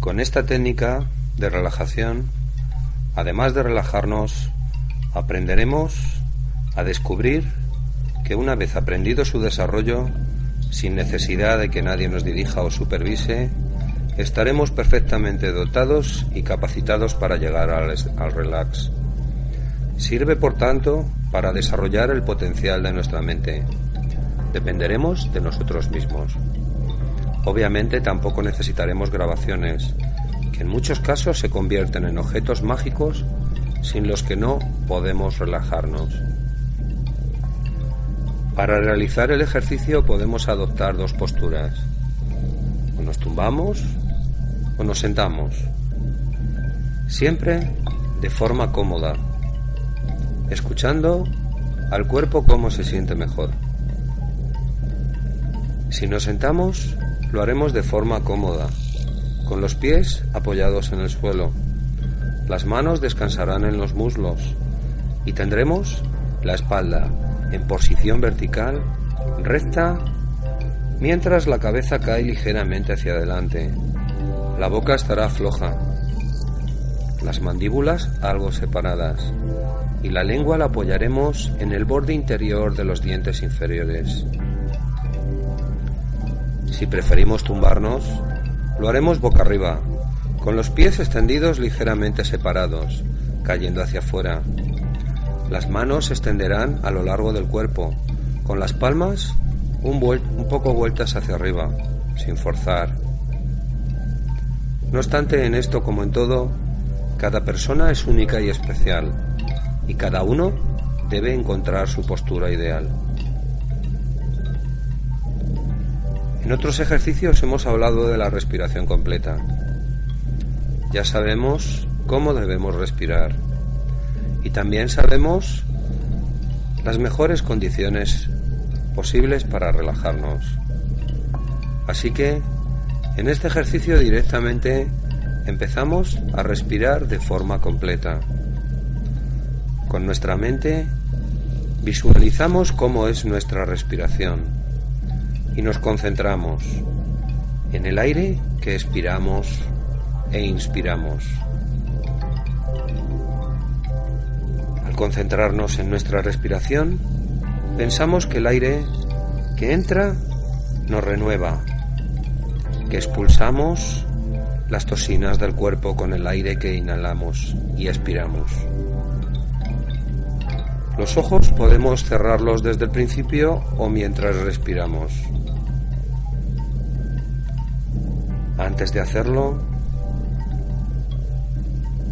Con esta técnica de relajación, además de relajarnos, aprenderemos a descubrir que una vez aprendido su desarrollo, sin necesidad de que nadie nos dirija o supervise, estaremos perfectamente dotados y capacitados para llegar al, al relax. Sirve, por tanto, para desarrollar el potencial de nuestra mente. Dependeremos de nosotros mismos. Obviamente tampoco necesitaremos grabaciones, que en muchos casos se convierten en objetos mágicos sin los que no podemos relajarnos. Para realizar el ejercicio podemos adoptar dos posturas. O nos tumbamos o nos sentamos. Siempre de forma cómoda, escuchando al cuerpo cómo se siente mejor. Si nos sentamos, lo haremos de forma cómoda, con los pies apoyados en el suelo. Las manos descansarán en los muslos y tendremos la espalda en posición vertical, recta, mientras la cabeza cae ligeramente hacia adelante. La boca estará floja, las mandíbulas algo separadas y la lengua la apoyaremos en el borde interior de los dientes inferiores. Si preferimos tumbarnos, lo haremos boca arriba, con los pies extendidos ligeramente separados, cayendo hacia afuera. Las manos se extenderán a lo largo del cuerpo, con las palmas un, un poco vueltas hacia arriba, sin forzar. No obstante, en esto como en todo, cada persona es única y especial, y cada uno debe encontrar su postura ideal. En otros ejercicios hemos hablado de la respiración completa. Ya sabemos cómo debemos respirar y también sabemos las mejores condiciones posibles para relajarnos. Así que en este ejercicio directamente empezamos a respirar de forma completa. Con nuestra mente visualizamos cómo es nuestra respiración y nos concentramos en el aire que expiramos e inspiramos. Al concentrarnos en nuestra respiración, pensamos que el aire que entra nos renueva, que expulsamos las toxinas del cuerpo con el aire que inhalamos y expiramos. Los ojos podemos cerrarlos desde el principio o mientras respiramos. Antes de hacerlo,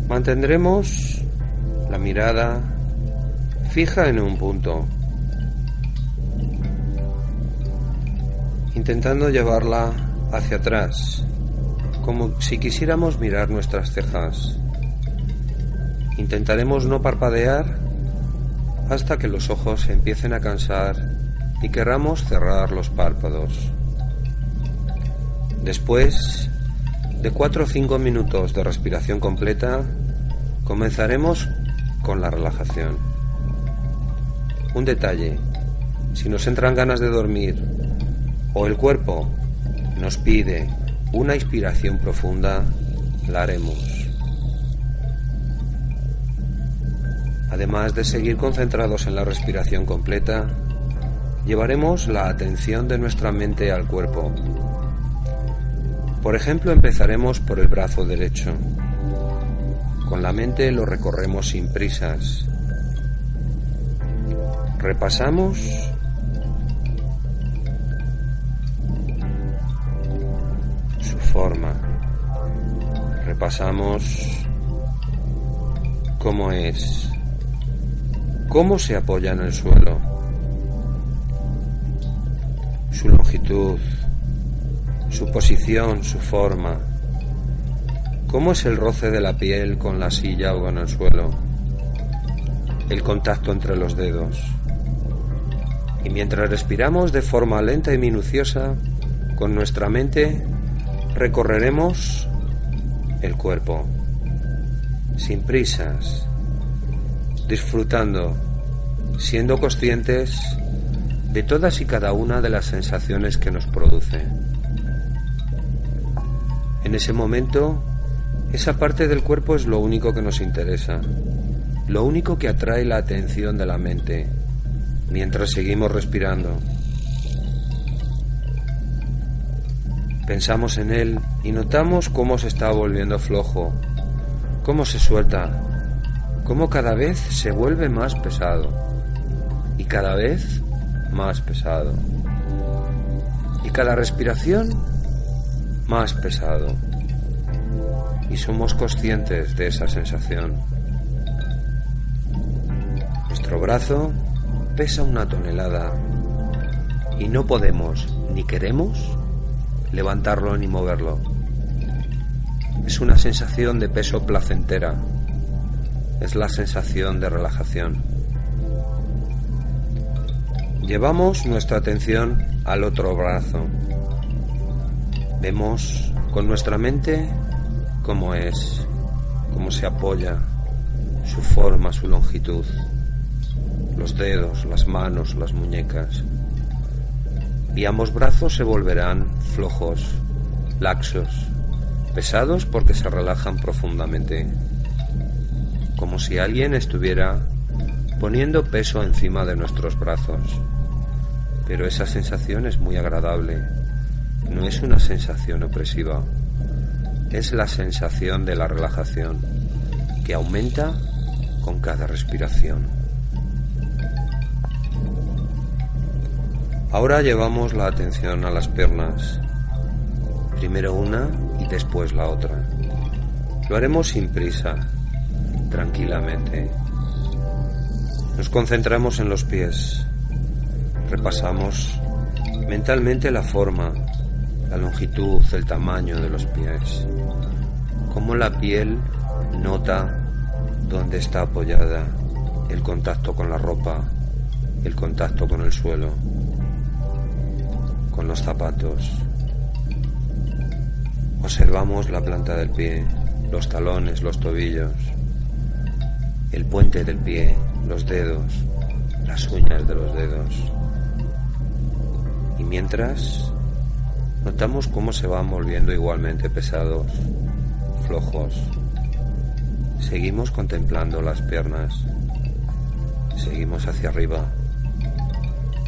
mantendremos la mirada fija en un punto, intentando llevarla hacia atrás, como si quisiéramos mirar nuestras cejas. Intentaremos no parpadear hasta que los ojos empiecen a cansar y querramos cerrar los párpados. Después de 4 o 5 minutos de respiración completa, comenzaremos con la relajación. Un detalle, si nos entran ganas de dormir o el cuerpo nos pide una inspiración profunda, la haremos. Además de seguir concentrados en la respiración completa, llevaremos la atención de nuestra mente al cuerpo. Por ejemplo, empezaremos por el brazo derecho. Con la mente lo recorremos sin prisas. Repasamos su forma. Repasamos cómo es cómo se apoya en el suelo, su longitud, su posición, su forma. ¿Cómo es el roce de la piel con la silla o con el suelo? El contacto entre los dedos. Y mientras respiramos de forma lenta y minuciosa, con nuestra mente recorreremos el cuerpo, sin prisas, disfrutando, siendo conscientes de todas y cada una de las sensaciones que nos produce. En ese momento, esa parte del cuerpo es lo único que nos interesa, lo único que atrae la atención de la mente mientras seguimos respirando. Pensamos en él y notamos cómo se está volviendo flojo, cómo se suelta, cómo cada vez se vuelve más pesado y cada vez más pesado. Y cada respiración más pesado. Y somos conscientes de esa sensación. Nuestro brazo pesa una tonelada y no podemos ni queremos levantarlo ni moverlo. Es una sensación de peso placentera. Es la sensación de relajación. Llevamos nuestra atención al otro brazo. Vemos con nuestra mente cómo es, cómo se apoya, su forma, su longitud los dedos, las manos, las muñecas. Y ambos brazos se volverán flojos, laxos, pesados porque se relajan profundamente, como si alguien estuviera poniendo peso encima de nuestros brazos. Pero esa sensación es muy agradable, no es una sensación opresiva, es la sensación de la relajación que aumenta con cada respiración. Ahora llevamos la atención a las piernas, primero una y después la otra. Lo haremos sin prisa, tranquilamente. Nos concentramos en los pies, repasamos mentalmente la forma, la longitud, el tamaño de los pies, cómo la piel nota dónde está apoyada, el contacto con la ropa, el contacto con el suelo con los zapatos. Observamos la planta del pie, los talones, los tobillos, el puente del pie, los dedos, las uñas de los dedos. Y mientras notamos cómo se van volviendo igualmente pesados, flojos. Seguimos contemplando las piernas. Seguimos hacia arriba.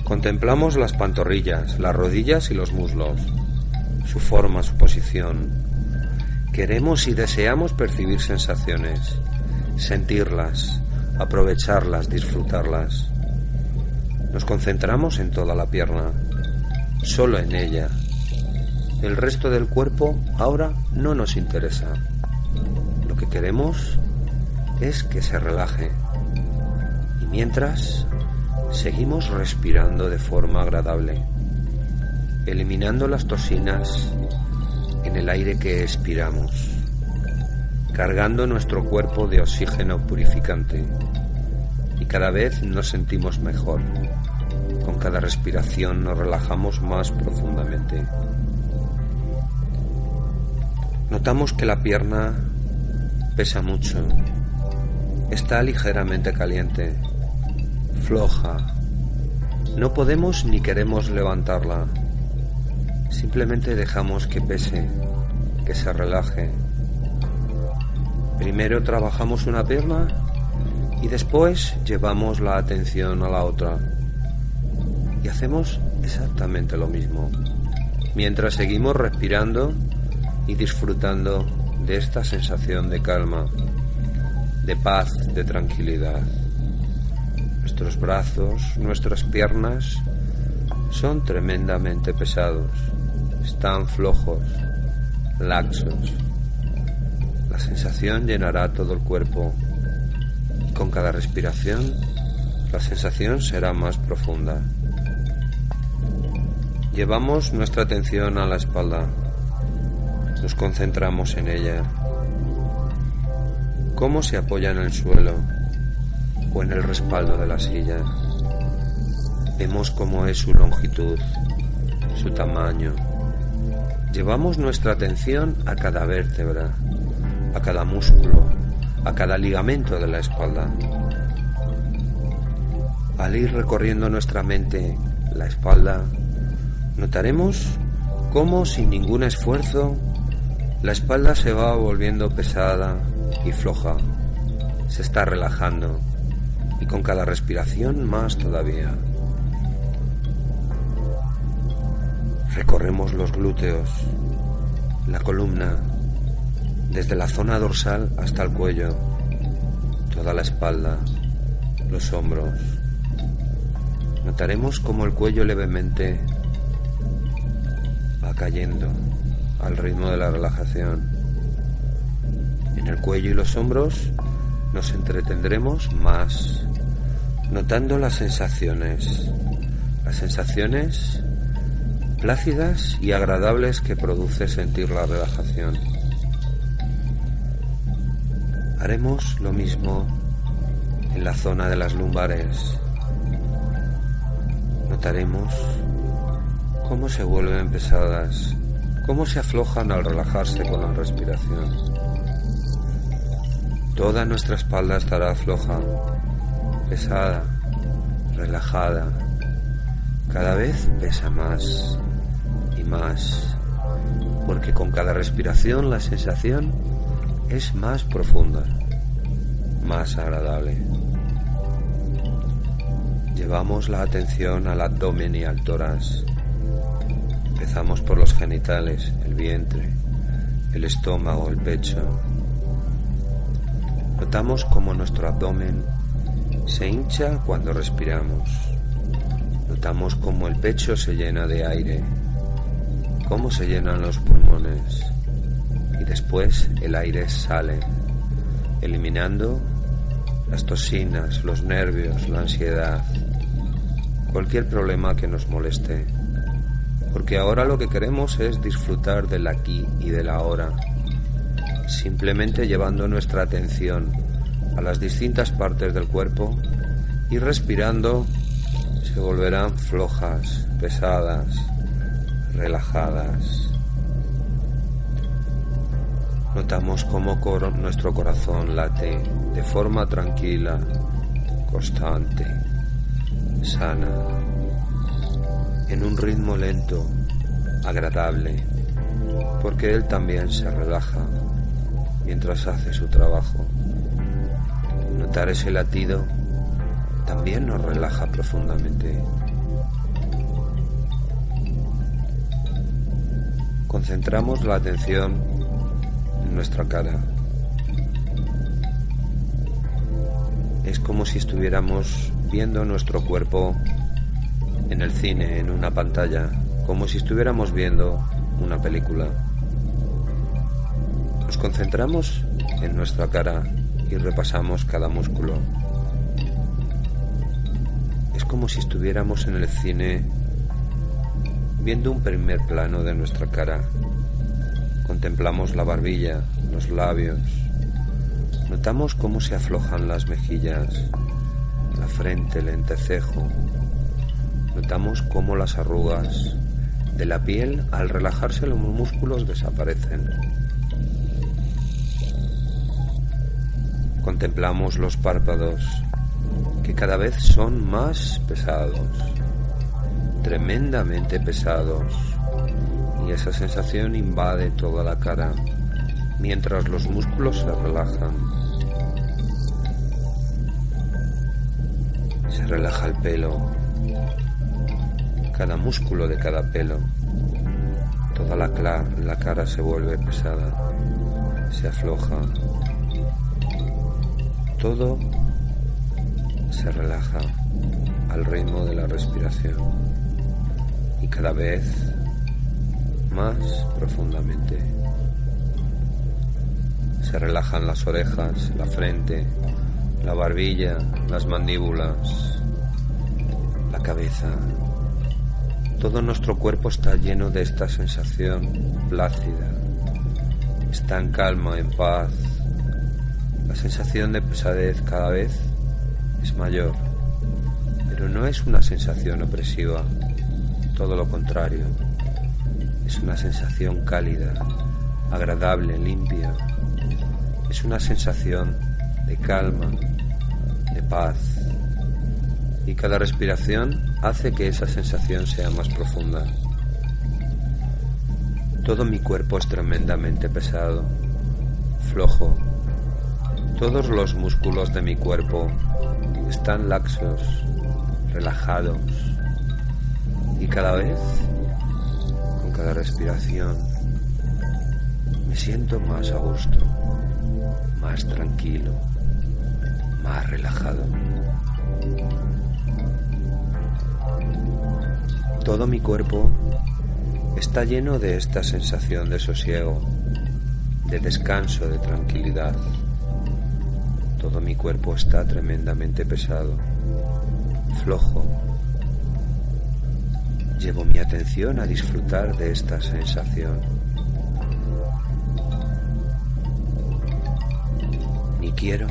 Contemplamos las pantorrillas, las rodillas y los muslos, su forma, su posición. Queremos y deseamos percibir sensaciones, sentirlas, aprovecharlas, disfrutarlas. Nos concentramos en toda la pierna, solo en ella. El resto del cuerpo ahora no nos interesa. Lo que queremos es que se relaje. Y mientras Seguimos respirando de forma agradable, eliminando las toxinas en el aire que expiramos, cargando nuestro cuerpo de oxígeno purificante y cada vez nos sentimos mejor. Con cada respiración nos relajamos más profundamente. Notamos que la pierna pesa mucho, está ligeramente caliente floja. No podemos ni queremos levantarla. Simplemente dejamos que pese, que se relaje. Primero trabajamos una pierna y después llevamos la atención a la otra. Y hacemos exactamente lo mismo, mientras seguimos respirando y disfrutando de esta sensación de calma, de paz, de tranquilidad. Nuestros brazos, nuestras piernas son tremendamente pesados, están flojos, laxos. La sensación llenará todo el cuerpo con cada respiración la sensación será más profunda. Llevamos nuestra atención a la espalda, nos concentramos en ella, cómo se apoya en el suelo o en el respaldo de la silla. Vemos cómo es su longitud, su tamaño. Llevamos nuestra atención a cada vértebra, a cada músculo, a cada ligamento de la espalda. Al ir recorriendo nuestra mente la espalda, notaremos cómo sin ningún esfuerzo la espalda se va volviendo pesada y floja, se está relajando y con cada respiración más todavía. Recorremos los glúteos, la columna, desde la zona dorsal hasta el cuello, toda la espalda, los hombros. Notaremos cómo el cuello levemente va cayendo al ritmo de la relajación. En el cuello y los hombros nos entretendremos más, notando las sensaciones, las sensaciones plácidas y agradables que produce sentir la relajación. Haremos lo mismo en la zona de las lumbares. Notaremos cómo se vuelven pesadas, cómo se aflojan al relajarse con la respiración. Toda nuestra espalda estará floja, pesada, relajada. Cada vez pesa más y más, porque con cada respiración la sensación es más profunda, más agradable. Llevamos la atención al abdomen y al tórax. Empezamos por los genitales, el vientre, el estómago, el pecho. Notamos como nuestro abdomen se hincha cuando respiramos. Notamos como el pecho se llena de aire, cómo se llenan los pulmones y después el aire sale, eliminando las toxinas, los nervios, la ansiedad, cualquier problema que nos moleste. Porque ahora lo que queremos es disfrutar del aquí y del ahora, simplemente llevando nuestra atención a las distintas partes del cuerpo y respirando se volverán flojas, pesadas, relajadas. Notamos cómo nuestro corazón late de forma tranquila, constante, sana, en un ritmo lento, agradable, porque él también se relaja mientras hace su trabajo. Notar ese latido también nos relaja profundamente. Concentramos la atención en nuestra cara. Es como si estuviéramos viendo nuestro cuerpo en el cine, en una pantalla, como si estuviéramos viendo una película. Nos concentramos en nuestra cara y repasamos cada músculo. Es como si estuviéramos en el cine viendo un primer plano de nuestra cara. Contemplamos la barbilla, los labios. Notamos cómo se aflojan las mejillas, la frente, el entrecejo. Notamos cómo las arrugas de la piel al relajarse los músculos desaparecen. Contemplamos los párpados, que cada vez son más pesados, tremendamente pesados, y esa sensación invade toda la cara mientras los músculos se relajan. Se relaja el pelo, cada músculo de cada pelo, toda la, la cara se vuelve pesada, se afloja todo se relaja al ritmo de la respiración y cada vez más profundamente. Se relajan las orejas, la frente, la barbilla, las mandíbulas, la cabeza. Todo nuestro cuerpo está lleno de esta sensación plácida. Está en calma, en paz, La sensación de pesadez cada vez es mayor, pero no es una sensación opresiva, todo lo contrario. Es una sensación cálida, agradable, limpia. Es una sensación de calma, de paz. Y cada respiración hace que esa sensación sea más profunda. Todo mi cuerpo es tremendamente pesado, flojo. Todos los músculos de mi cuerpo están laxos, relajados. Y cada vez, con cada respiración, me siento más a gusto, más tranquilo, más relajado. Todo mi cuerpo está lleno de esta sensación de sosiego, de descanso, de tranquilidad. Todo mi cuerpo está tremendamente pesado, flojo. Llevo mi atención a disfrutar de esta sensación. Ni quiero,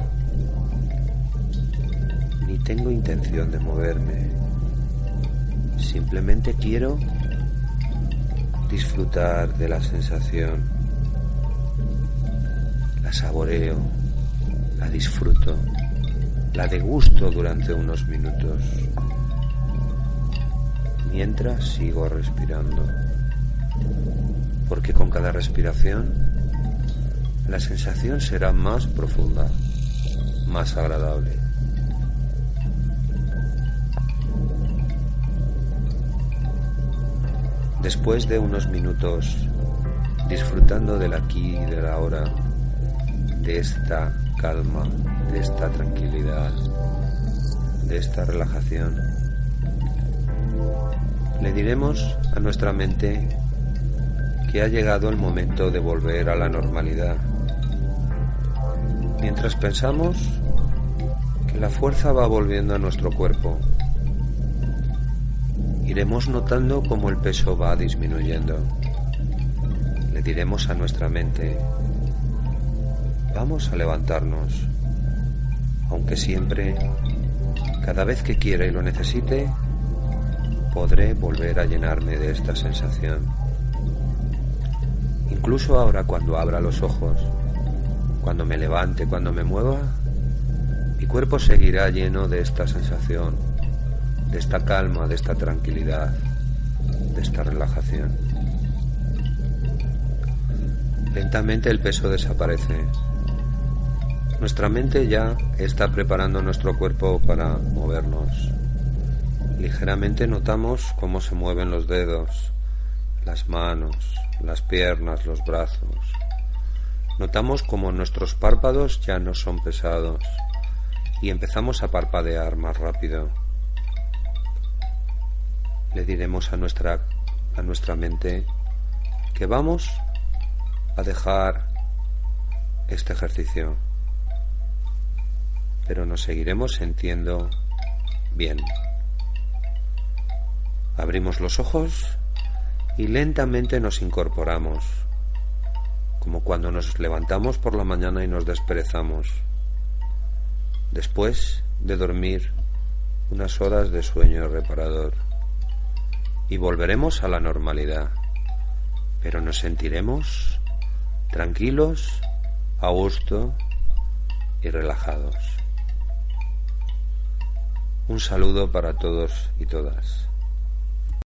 ni tengo intención de moverme. Simplemente quiero disfrutar de la sensación. La saboreo, la disfruto, la degusto durante unos minutos, mientras sigo respirando. Porque con cada respiración la sensación será más profunda, más agradable. Después de unos minutos disfrutando del aquí y de la ahora, de esta calma, de esta tranquilidad, de esta relajación, le diremos a nuestra mente que ha llegado el momento de volver a la normalidad. Mientras pensamos que la fuerza va volviendo a nuestro cuerpo, iremos notando cómo el peso va disminuyendo. Le diremos a nuestra mente, vamos a levantarnos, aunque siempre, cada vez que quiera y lo necesite, podré volver a llenarme de esta sensación. Incluso ahora cuando abra los ojos, cuando me levante, cuando me mueva, mi cuerpo seguirá lleno de esta sensación de esta calma, de esta tranquilidad, de esta relajación. Lentamente el peso desaparece. Nuestra mente ya está preparando nuestro cuerpo para movernos. Ligeramente notamos cómo se mueven los dedos, las manos, las piernas, los brazos. Notamos cómo nuestros párpados ya no son pesados y empezamos a parpadear más rápido le diremos a nuestra, a nuestra mente que vamos a dejar este ejercicio, pero nos seguiremos sintiendo bien. Abrimos los ojos y lentamente nos incorporamos, como cuando nos levantamos por la mañana y nos desperezamos, después de dormir unas horas de sueño reparador y volveremos a la normalidad, pero nos sentiremos tranquilos, a gusto y relajados. Un saludo para todos y todas.